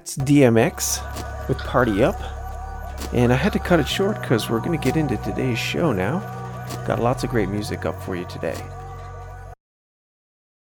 That's DMX with Party Up. And I had to cut it short because we're going to get into today's show now. Got lots of great music up for you today.